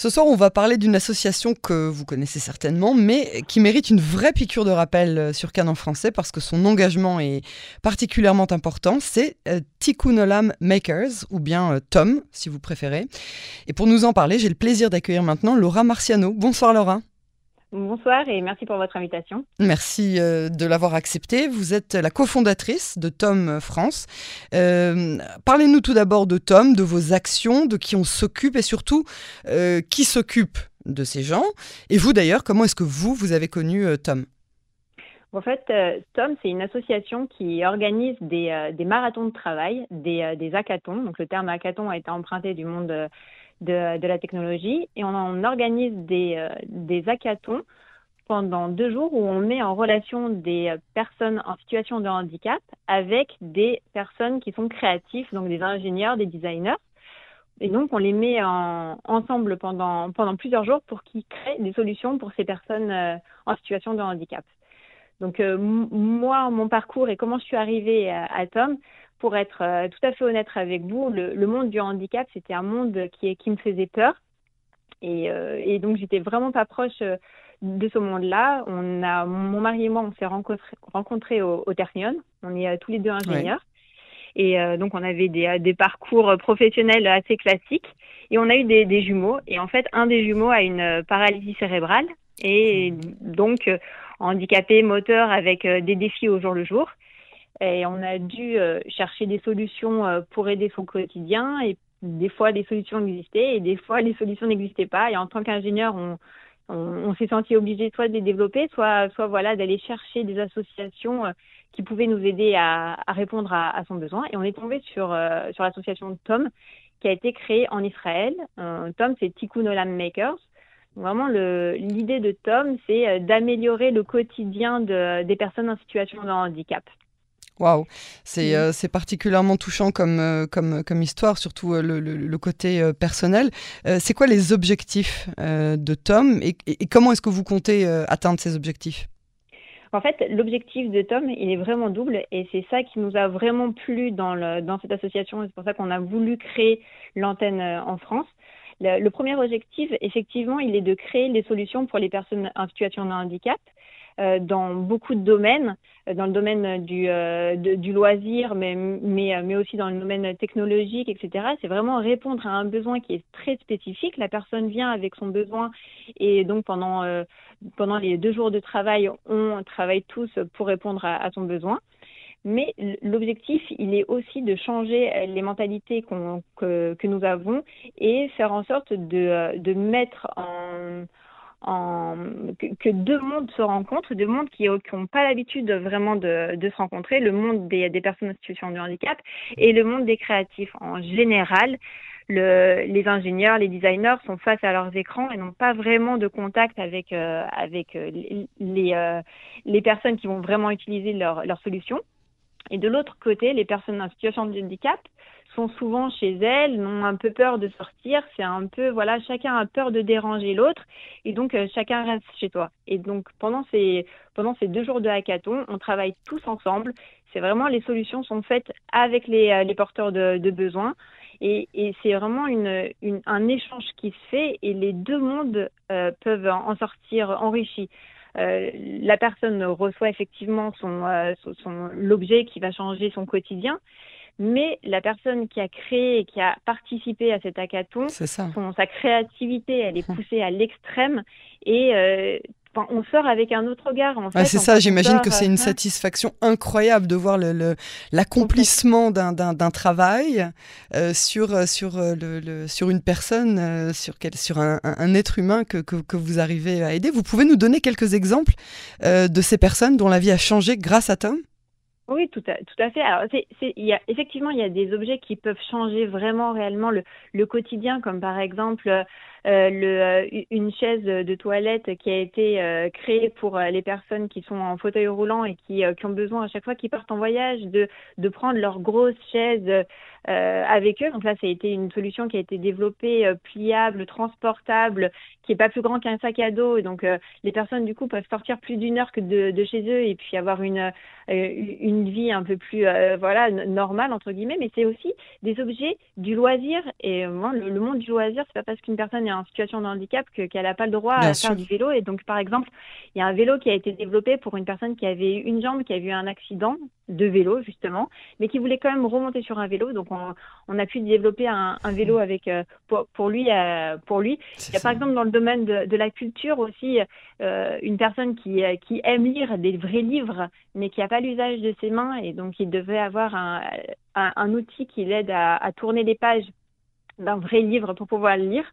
Ce soir, on va parler d'une association que vous connaissez certainement, mais qui mérite une vraie piqûre de rappel euh, sur Canon français parce que son engagement est particulièrement important. C'est euh, Tikkun Olam Makers, ou bien euh, Tom, si vous préférez. Et pour nous en parler, j'ai le plaisir d'accueillir maintenant Laura Marciano. Bonsoir Laura. Bonsoir et merci pour votre invitation. Merci euh, de l'avoir accepté. Vous êtes la cofondatrice de Tom France. Euh, parlez-nous tout d'abord de Tom, de vos actions, de qui on s'occupe et surtout euh, qui s'occupe de ces gens. Et vous d'ailleurs, comment est-ce que vous, vous avez connu Tom? En fait, Tom, c'est une association qui organise des, marathons de travail, des, des hackathons. Donc, le terme hackathon a été emprunté du monde de, la technologie et on, organise des, euh, des hackathons pendant deux jours où on met en relation des personnes en situation de handicap avec des personnes qui sont créatives, donc des ingénieurs, des designers. Et donc, on les met en, ensemble pendant, pendant plusieurs jours pour qu'ils créent des solutions pour ces personnes euh, en situation de handicap. Donc, euh, moi, mon parcours et comment je suis arrivée à Tom, pour être euh, tout à fait honnête avec vous, le, monde du handicap, c'était un monde qui, qui me faisait peur. Et, euh, et donc, j'étais vraiment pas proche euh, de ce monde-là. On a, mon mari et moi, on s'est rencontrés, rencontrés au, au Ternion. On est tous les deux ingénieurs. Et donc, on avait des, des, parcours professionnels assez classiques. Et on a eu des, des, jumeaux. Et en fait, un des jumeaux a une paralysie cérébrale. Et donc, handicapé moteur avec des défis au jour le jour. Et on a dû euh, chercher des solutions euh, pour aider son quotidien. Et des fois, les solutions existaient et des fois, les solutions n'existaient pas. Et en tant qu'ingénieur, on, on, s'est senti obligé soit de les développer, soit, soit voilà, d'aller chercher des associations euh, qui pouvaient nous aider à, à répondre à, à, son besoin. Et on est tombé sur, sur l'association Tom, qui a été créée en Israël. Tom, c'est Tikkun Olam Makers. Vraiment, l'idée de Tom, c'est d'améliorer le quotidien de, des personnes en situation de handicap. Waouh, c'est euh, particulièrement touchant comme, euh, comme, comme histoire, surtout euh, le, le, côté personnel. c'est quoi les objectifs de Tom et, et, comment est-ce que vous comptez atteindre ces objectifs? En fait, l'objectif de Tom, il est vraiment double et c'est ça qui nous a vraiment plu dans, le, dans cette association. C'est pour ça qu'on a voulu créer l'antenne en France. Le, le, premier objectif, effectivement, il est de créer des solutions pour les personnes en situation de handicap. Euh, dans beaucoup de domaines, euh, dans le domaine du, euh, du loisir, mais, aussi dans le domaine technologique, etc. C'est vraiment répondre à un besoin qui est très spécifique. La personne vient avec son besoin et donc pendant, les deux jours de travail, on travaille tous pour répondre à, son besoin. Mais l'objectif, il est aussi de changer les mentalités que, nous avons et faire en sorte de mettre en, en, que, deux mondes se rencontrent, deux mondes qui n'ont pas l'habitude vraiment de, de, se rencontrer, le monde des, des, personnes en situation de handicap et le monde des créatifs. En général, le, les ingénieurs, les designers sont face à leurs écrans et n'ont pas vraiment de contact avec, euh, avec euh, les, euh, les personnes qui vont vraiment utiliser leurs leur solutions. Et de l'autre côté, les personnes en situation de handicap sont souvent chez elles, ont un peu peur de sortir. C'est un peu, voilà, chacun a peur de déranger l'autre et donc euh, chacun reste chez toi. Et donc pendant ces, pendant ces deux jours de hackathon, on travaille tous ensemble. C'est vraiment, les solutions sont faites avec les, euh, les porteurs de, besoins. Et, et c'est vraiment une, un échange qui se fait et les deux mondes euh, peuvent en sortir enrichis. La personne reçoit effectivement son, son l'objet qui va changer son quotidien, mais la personne qui a créé et qui a participé à cet hackathon, son, sa créativité, elle est poussée à l'extrême et euh, on sort avec un autre regard. En c'est ça, j'imagine que c'est une satisfaction incroyable de voir l'accomplissement d'un travail euh, sur, euh, sur, le, sur une personne, sur, quel, sur un, un, être humain que, que, que, vous arrivez à aider. Vous pouvez nous donner quelques exemples de ces personnes dont la vie a changé grâce à Tom oui, tout à, tout à fait. Alors, effectivement, il y a des objets qui peuvent changer vraiment réellement le, quotidien, comme par exemple euh, le, euh, une chaise de toilette qui a été euh, créée pour les personnes qui sont en fauteuil roulant et qui, ont besoin à chaque fois qu'ils partent en voyage de prendre leur grosse chaise euh, avec eux. Donc là, ça a été une solution qui a été développée, euh, pliable, transportable, qui est pas plus grand qu'un sac à dos. Et donc, euh, les personnes, du coup, peuvent sortir plus d'une heure que de, de, chez eux et puis avoir une, une vie un peu plus, voilà, normale, entre guillemets. Mais c'est aussi des objets du loisir. Et moi, le, monde du loisir, c'est pas parce qu'une personne est en situation de handicap qu'elle n'a pas le droit à faire du vélo. Et donc, par exemple, il y a un vélo qui a été développé pour une personne qui avait une jambe, qui a eu un accident de vélo, justement, mais qui voulait quand même remonter sur un vélo. Donc, on, a pu développer un, vélo mm. avec euh, pour, lui. Euh, pour lui. Il y a par exemple dans le domaine de, la culture aussi euh, une personne qui, qui aime lire des vrais livres, mais qui n'a pas l'usage de ses mains et donc il devait avoir un, un, outil qui l'aide à, à tourner les pages d'un vrai livre pour pouvoir le lire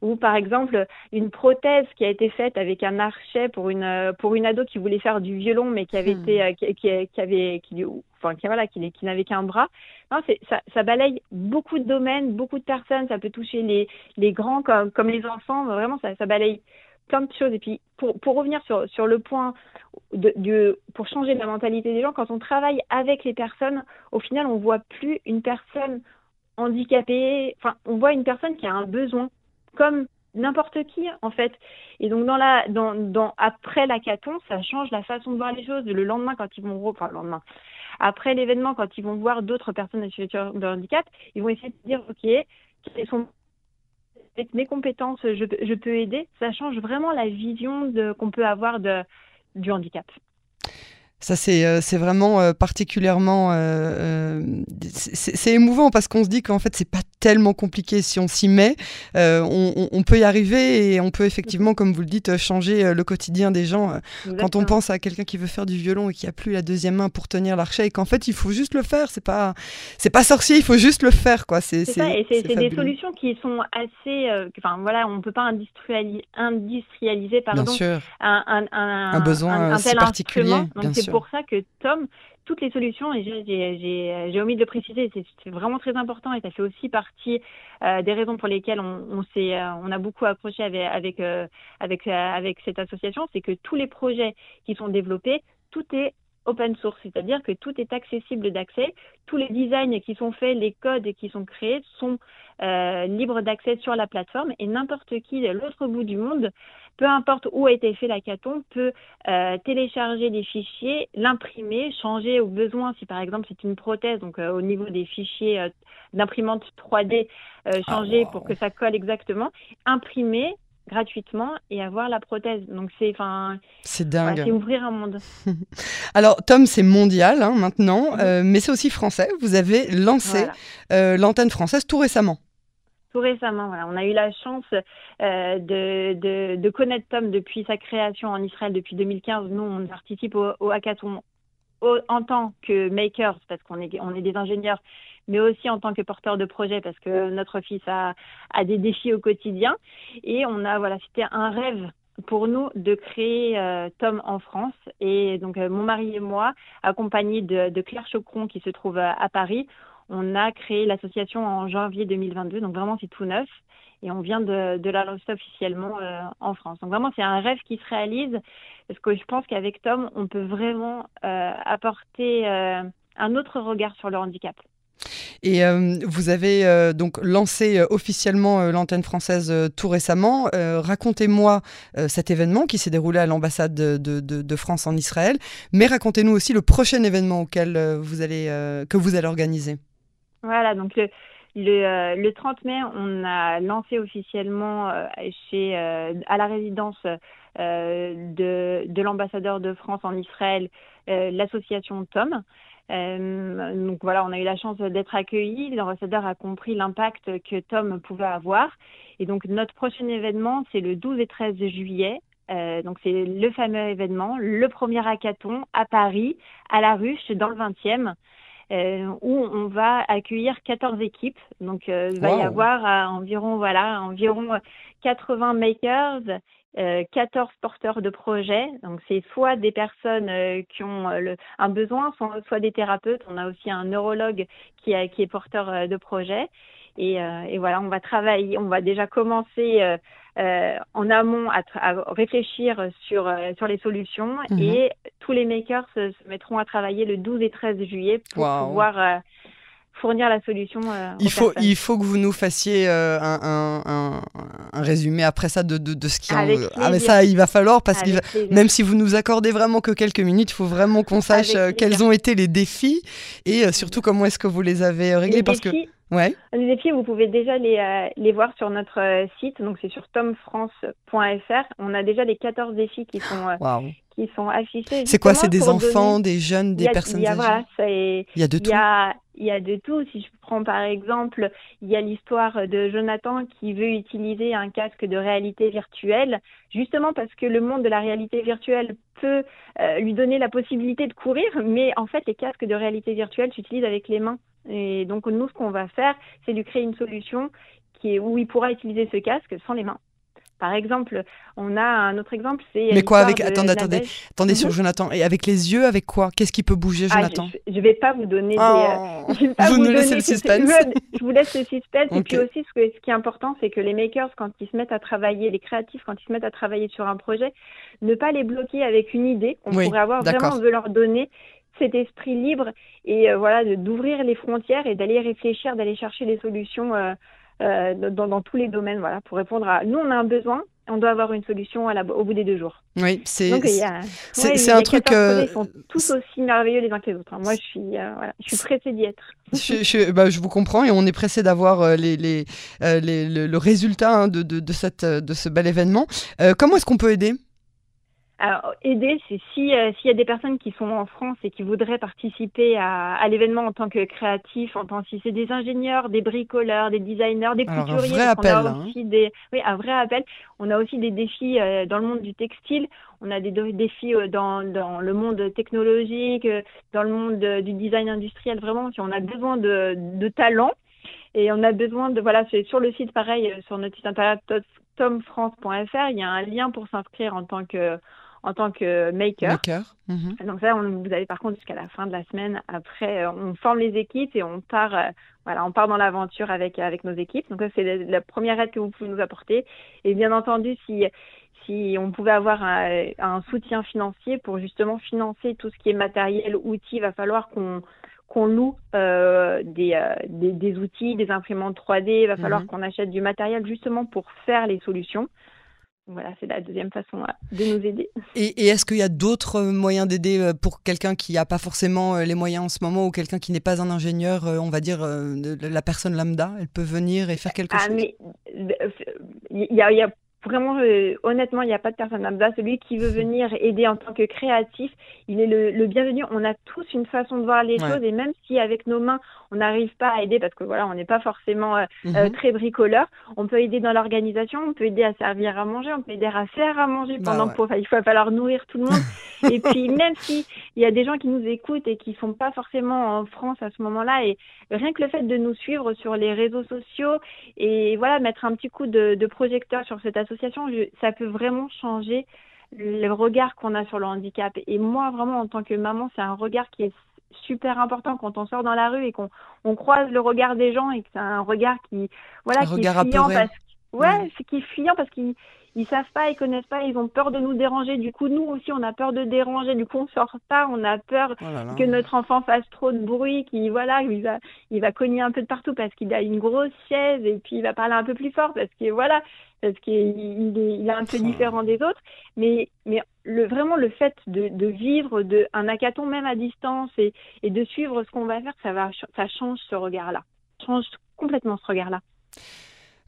ou par exemple une prothèse qui a été faite avec un archet pour une pour une ado qui voulait faire du violon mais qui avait hmm. été euh, qui, qui, avait qui enfin qui voilà qui, qui n'avait qu'un bras. Non c'est ça, ça balaye beaucoup de domaines beaucoup de personnes ça peut toucher les les grands comme comme les enfants. Vraiment ça ça balaye plein de choses. Et puis pour pour revenir sur sur le point de, de pour changer la mentalité des gens quand on travaille avec les personnes au final on voit plus une personne handicapée. Enfin on voit une personne qui a un besoin comme n'importe qui en fait. Et donc dans la dans, dans après l'hackathon, ça change la façon de voir les choses. Le lendemain quand ils vont enfin le lendemain après l'événement quand ils vont voir d'autres personnes en situation de handicap, ils vont essayer de dire ok sont avec mes compétences je, je peux aider. Ça change vraiment la vision qu'on peut avoir de du handicap. Ça, c'est euh, vraiment euh, particulièrement. Euh, c'est émouvant parce qu'on se dit qu'en fait, c'est pas tellement compliqué si on s'y met. On, on, peut y arriver et on peut effectivement, comme vous le dites, changer le quotidien des gens. Quand on pense à quelqu'un qui veut faire du violon et qui a plus la deuxième main pour tenir l'archet et qu'en fait, il faut juste le faire. C'est pas, c'est pas sorcier, il faut juste le faire, quoi. C'est ça. Et c'est des solutions qui sont assez. Enfin, voilà, on peut pas industrialiser, industrialiser pardon, bien sûr. Un, un, un, un, besoin un, particulier. bien sûr c'est pour ça que Tom, toutes les solutions, et j'ai omis de le préciser, c'est vraiment très important et ça fait aussi partie euh, des raisons pour lesquelles on, on, euh, on a beaucoup approché avec, avec, euh, avec, avec cette association, c'est que tous les projets qui sont développés, tout est open source, c'est-à-dire que tout est accessible d'accès, tous les designs qui sont faits, les codes qui sont créés sont euh, libres d'accès sur la plateforme et n'importe qui de l'autre bout du monde peu importe où a été fait l'hackathon, peut euh, télécharger des fichiers, l'imprimer, changer au besoin, si par exemple c'est une prothèse, donc euh, au niveau des fichiers d'imprimante 3D, ah, changer pour que ça colle exactement, imprimer gratuitement et avoir la prothèse. Donc c'est enfin c'est dingue. c'est ouvrir un monde. Alors Tom, c'est mondial hein, maintenant, mhm. mais c'est aussi français. Vous avez lancé l'antenne française tout récemment tout récemment. Voilà. On a eu la chance euh, de, de, de, connaître Tom depuis sa création en Israël depuis 2015. Nous, on participe au, au hackathon en tant que makers, parce qu'on est, on est des ingénieurs, mais aussi en tant que porteurs de projet, parce que notre fils a, a des défis au quotidien. Et on a, voilà, c'était un rêve pour nous de créer euh, Tom en France. Et donc, euh, mon mari et moi, accompagnés de, de Claire Chocron, qui se trouve à Paris, on a créé l'association en janvier 2022, donc vraiment c'est tout neuf. Et on vient de, la lancer officiellement euh, en France. Donc vraiment, c'est un rêve qui se réalise parce que je pense qu'avec Tom, on peut vraiment euh, apporter euh, un autre regard sur le handicap. Et vous avez donc lancé officiellement l'antenne française tout récemment. racontez-moi cet événement qui s'est déroulé à l'ambassade de, France en Israël, mais racontez-nous aussi le prochain événement auquel vous allez, que vous allez organiser. Voilà, donc le, le, le 30 mai, on a lancé officiellement euh, chez, euh, à la résidence euh, de, de l'ambassadeur de France en Israël l'association Tom. Donc voilà, on a eu la chance d'être accueillis. L'ambassadeur a compris l'impact que Tom pouvait avoir. Et donc notre prochain événement, c'est le 12 et 13 juillet. donc c'est le fameux événement, le premier hackathon à Paris, à la Ruche, dans le 20e. Euh, où on va accueillir 14 équipes. Donc, euh, il va y avoir euh, environ, voilà, environ 80 makers, 14 porteurs de projets. Donc, c'est soit des personnes qui ont le, un besoin, soit, des thérapeutes. On a aussi un neurologue qui, qui est porteur de projets. Et, et, voilà, on va travailler, on va déjà commencer euh, en amont à, réfléchir sur, euh, sur les solutions mhm. et tous les makers se, mettront à travailler le 12 et 13 juillet pour pouvoir euh, fournir la solution. Euh, il, faut, il faut que vous nous fassiez euh, un, un, un, résumé après ça de, de, de ce qui en... Ah, mais ça, il va falloir parce que même si vous nous accordez vraiment que quelques minutes, il faut vraiment qu'on sache euh, quels ont été les défis et surtout comment est-ce que vous les avez réglés. parce que Ouais. Les défis, vous pouvez déjà les, les voir sur notre site, donc c'est sur tomfrance.fr. On a déjà les 14 défis qui sont, qui sont affichés. C'est quoi? C'est des enfants, des jeunes, des personnes âgées? Il y a de tout. Il y a, de tout. Si je prends par exemple, il y a l'histoire de Jonathan qui veut utiliser un casque de réalité virtuelle, justement parce que le monde de la réalité virtuelle peut lui donner la possibilité de courir, mais en fait, les casques de réalité virtuelle s'utilisent avec les mains. Et donc, nous, ce qu'on va faire, c'est lui créer une solution qui est, où il pourra utiliser ce casque sans les mains. Par exemple, on a un autre exemple, c'est. Mais quoi avec Attendez, attendez, attendez sur mhm. Jonathan. Et avec les yeux, avec quoi? Qu'est-ce qui peut bouger, ah, Jonathan? Je ne vais pas vous donner. des, euh, oh, vous, nous laissez le suspense. Je vous laisse le suspense. Et puis aussi, ce, ce qui est important, c'est que les makers, quand ils se mettent à travailler, les créatifs, quand ils se mettent à travailler sur un projet, ne pas les bloquer avec une idée. On pourrait avoir vraiment, on veut leur donner cet esprit libre et euh, voilà d'ouvrir les frontières et d'aller réfléchir, d'aller chercher les solutions euh, euh, dans, dans, tous les domaines, voilà, pour répondre à. Nous, on a un besoin, on doit avoir une solution à la, au bout des deux jours. Oui, c'est c'est un truc. Ils sont tous aussi merveilleux les uns que les autres. Hein. Moi, je suis, voilà, je suis pressée d'y être. je, je, bah, je, vous comprends et on est pressé d'avoir les, les, les, le, résultat hein, de, de, de, cette, de ce bel événement. comment est-ce qu'on peut aider? Alors, aider, c'est si euh, s'il y a des personnes qui sont en France et qui voudraient participer à, à l'événement en tant que créatifs, en tant si c'est des ingénieurs, des bricoleurs, des designers, des couturiers, un vrai appel, on a hein. aussi des, oui, un vrai appel. On a aussi des défis euh, dans le monde du textile. On a des défis euh, dans, dans le monde technologique, dans le monde du design industriel. Vraiment, si on a besoin de, de talents et on a besoin de voilà, c'est sur le site pareil, sur notre site internet tomfrance.fr, il y a un lien pour s'inscrire en tant que en tant que maker. Mhm. Donc ça, on, vous avez par contre jusqu'à la fin de la semaine. Après, euh, on forme les équipes et on part, euh, voilà, on part dans l'aventure avec avec nos équipes. Donc ça, c'est la, première aide que vous pouvez nous apporter. Et bien entendu, si si on pouvait avoir un, un, soutien financier pour justement financer tout ce qui est matériel, outils, il va falloir qu'on qu'on loue euh, des, euh, des, des, outils, des imprimantes 3D, il va falloir mhm. qu'on achète du matériel justement pour faire les solutions. Voilà, c'est la deuxième façon de nous aider. Et, est-ce qu'il y a d'autres euh, moyens d'aider euh, pour quelqu'un qui n'a pas forcément euh, les moyens en ce moment ou quelqu'un qui n'est pas un ingénieur, on va dire la personne lambda Elle peut venir et faire quelque ah, chose? mais il y a, y a vraiment, euh, honnêtement, il n'y a pas de personne lambda. Celui qui veut venir aider en tant que créatif, il est le, bienvenu. On a tous une façon de voir les choses et même si avec nos mains, on n'arrive pas à aider parce que voilà, on n'est pas forcément euh, euh, mhm. très bricoleur, on peut aider dans l'organisation, on peut aider à servir à manger, on peut aider à faire à manger bah pendant pour, il va falloir nourrir tout le monde. et puis même si il y a des gens qui nous écoutent et qui sont pas forcément en France à ce moment-là et rien que le fait de nous suivre sur les réseaux sociaux et voilà, mettre un petit coup de, de projecteur sur cette association ça peut vraiment changer le regard qu'on a sur le handicap. Et moi, vraiment, en tant que maman, c'est un regard qui est super important quand on sort dans la rue et qu'on on croise le regard des gens et que c'est un regard qui voilà qui est fuyant parce ouais, c'est qui est fuyant parce qu'il ils savent pas, ils connaissent pas, ils ont peur de nous déranger. Du coup, nous aussi, on a peur de déranger. Du coup, on sort pas, on a peur oh que notre enfant fasse trop de bruit, qu'il voilà, il va, il va cogner un peu de partout parce qu'il a une grosse chaise et puis il va parler un peu plus fort parce que voilà, parce qu'il est, il est un peu différent des autres. Mais, mais le, vraiment le fait de, de vivre de un hackathon même à distance et, et de suivre ce qu'on va faire, ça va, ça change ce regard-là, change complètement ce regard-là.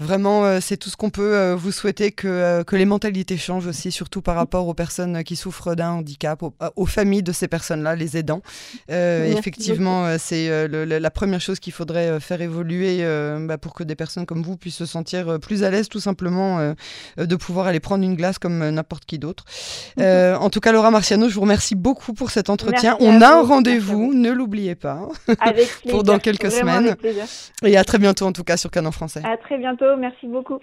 Vraiment, euh, c'est tout ce qu'on peut euh, vous souhaiter que, euh, que les mentalités changent aussi, surtout par rapport aux personnes qui souffrent d'un handicap, aux, familles de ces personnes-là, les aidants. effectivement, c'est la première chose qu'il faudrait faire évoluer bah, pour que des personnes comme vous puissent se sentir plus à l'aise, tout simplement, de pouvoir aller prendre une glace comme n'importe qui d'autre. Mhm. en tout cas, Laura Marciano, je vous remercie beaucoup pour cet entretien. On a un rendez-vous, ne l'oubliez pas, pour dans quelques semaines. Et à très bientôt, en tout cas, sur Canon Français. À très merci beaucoup.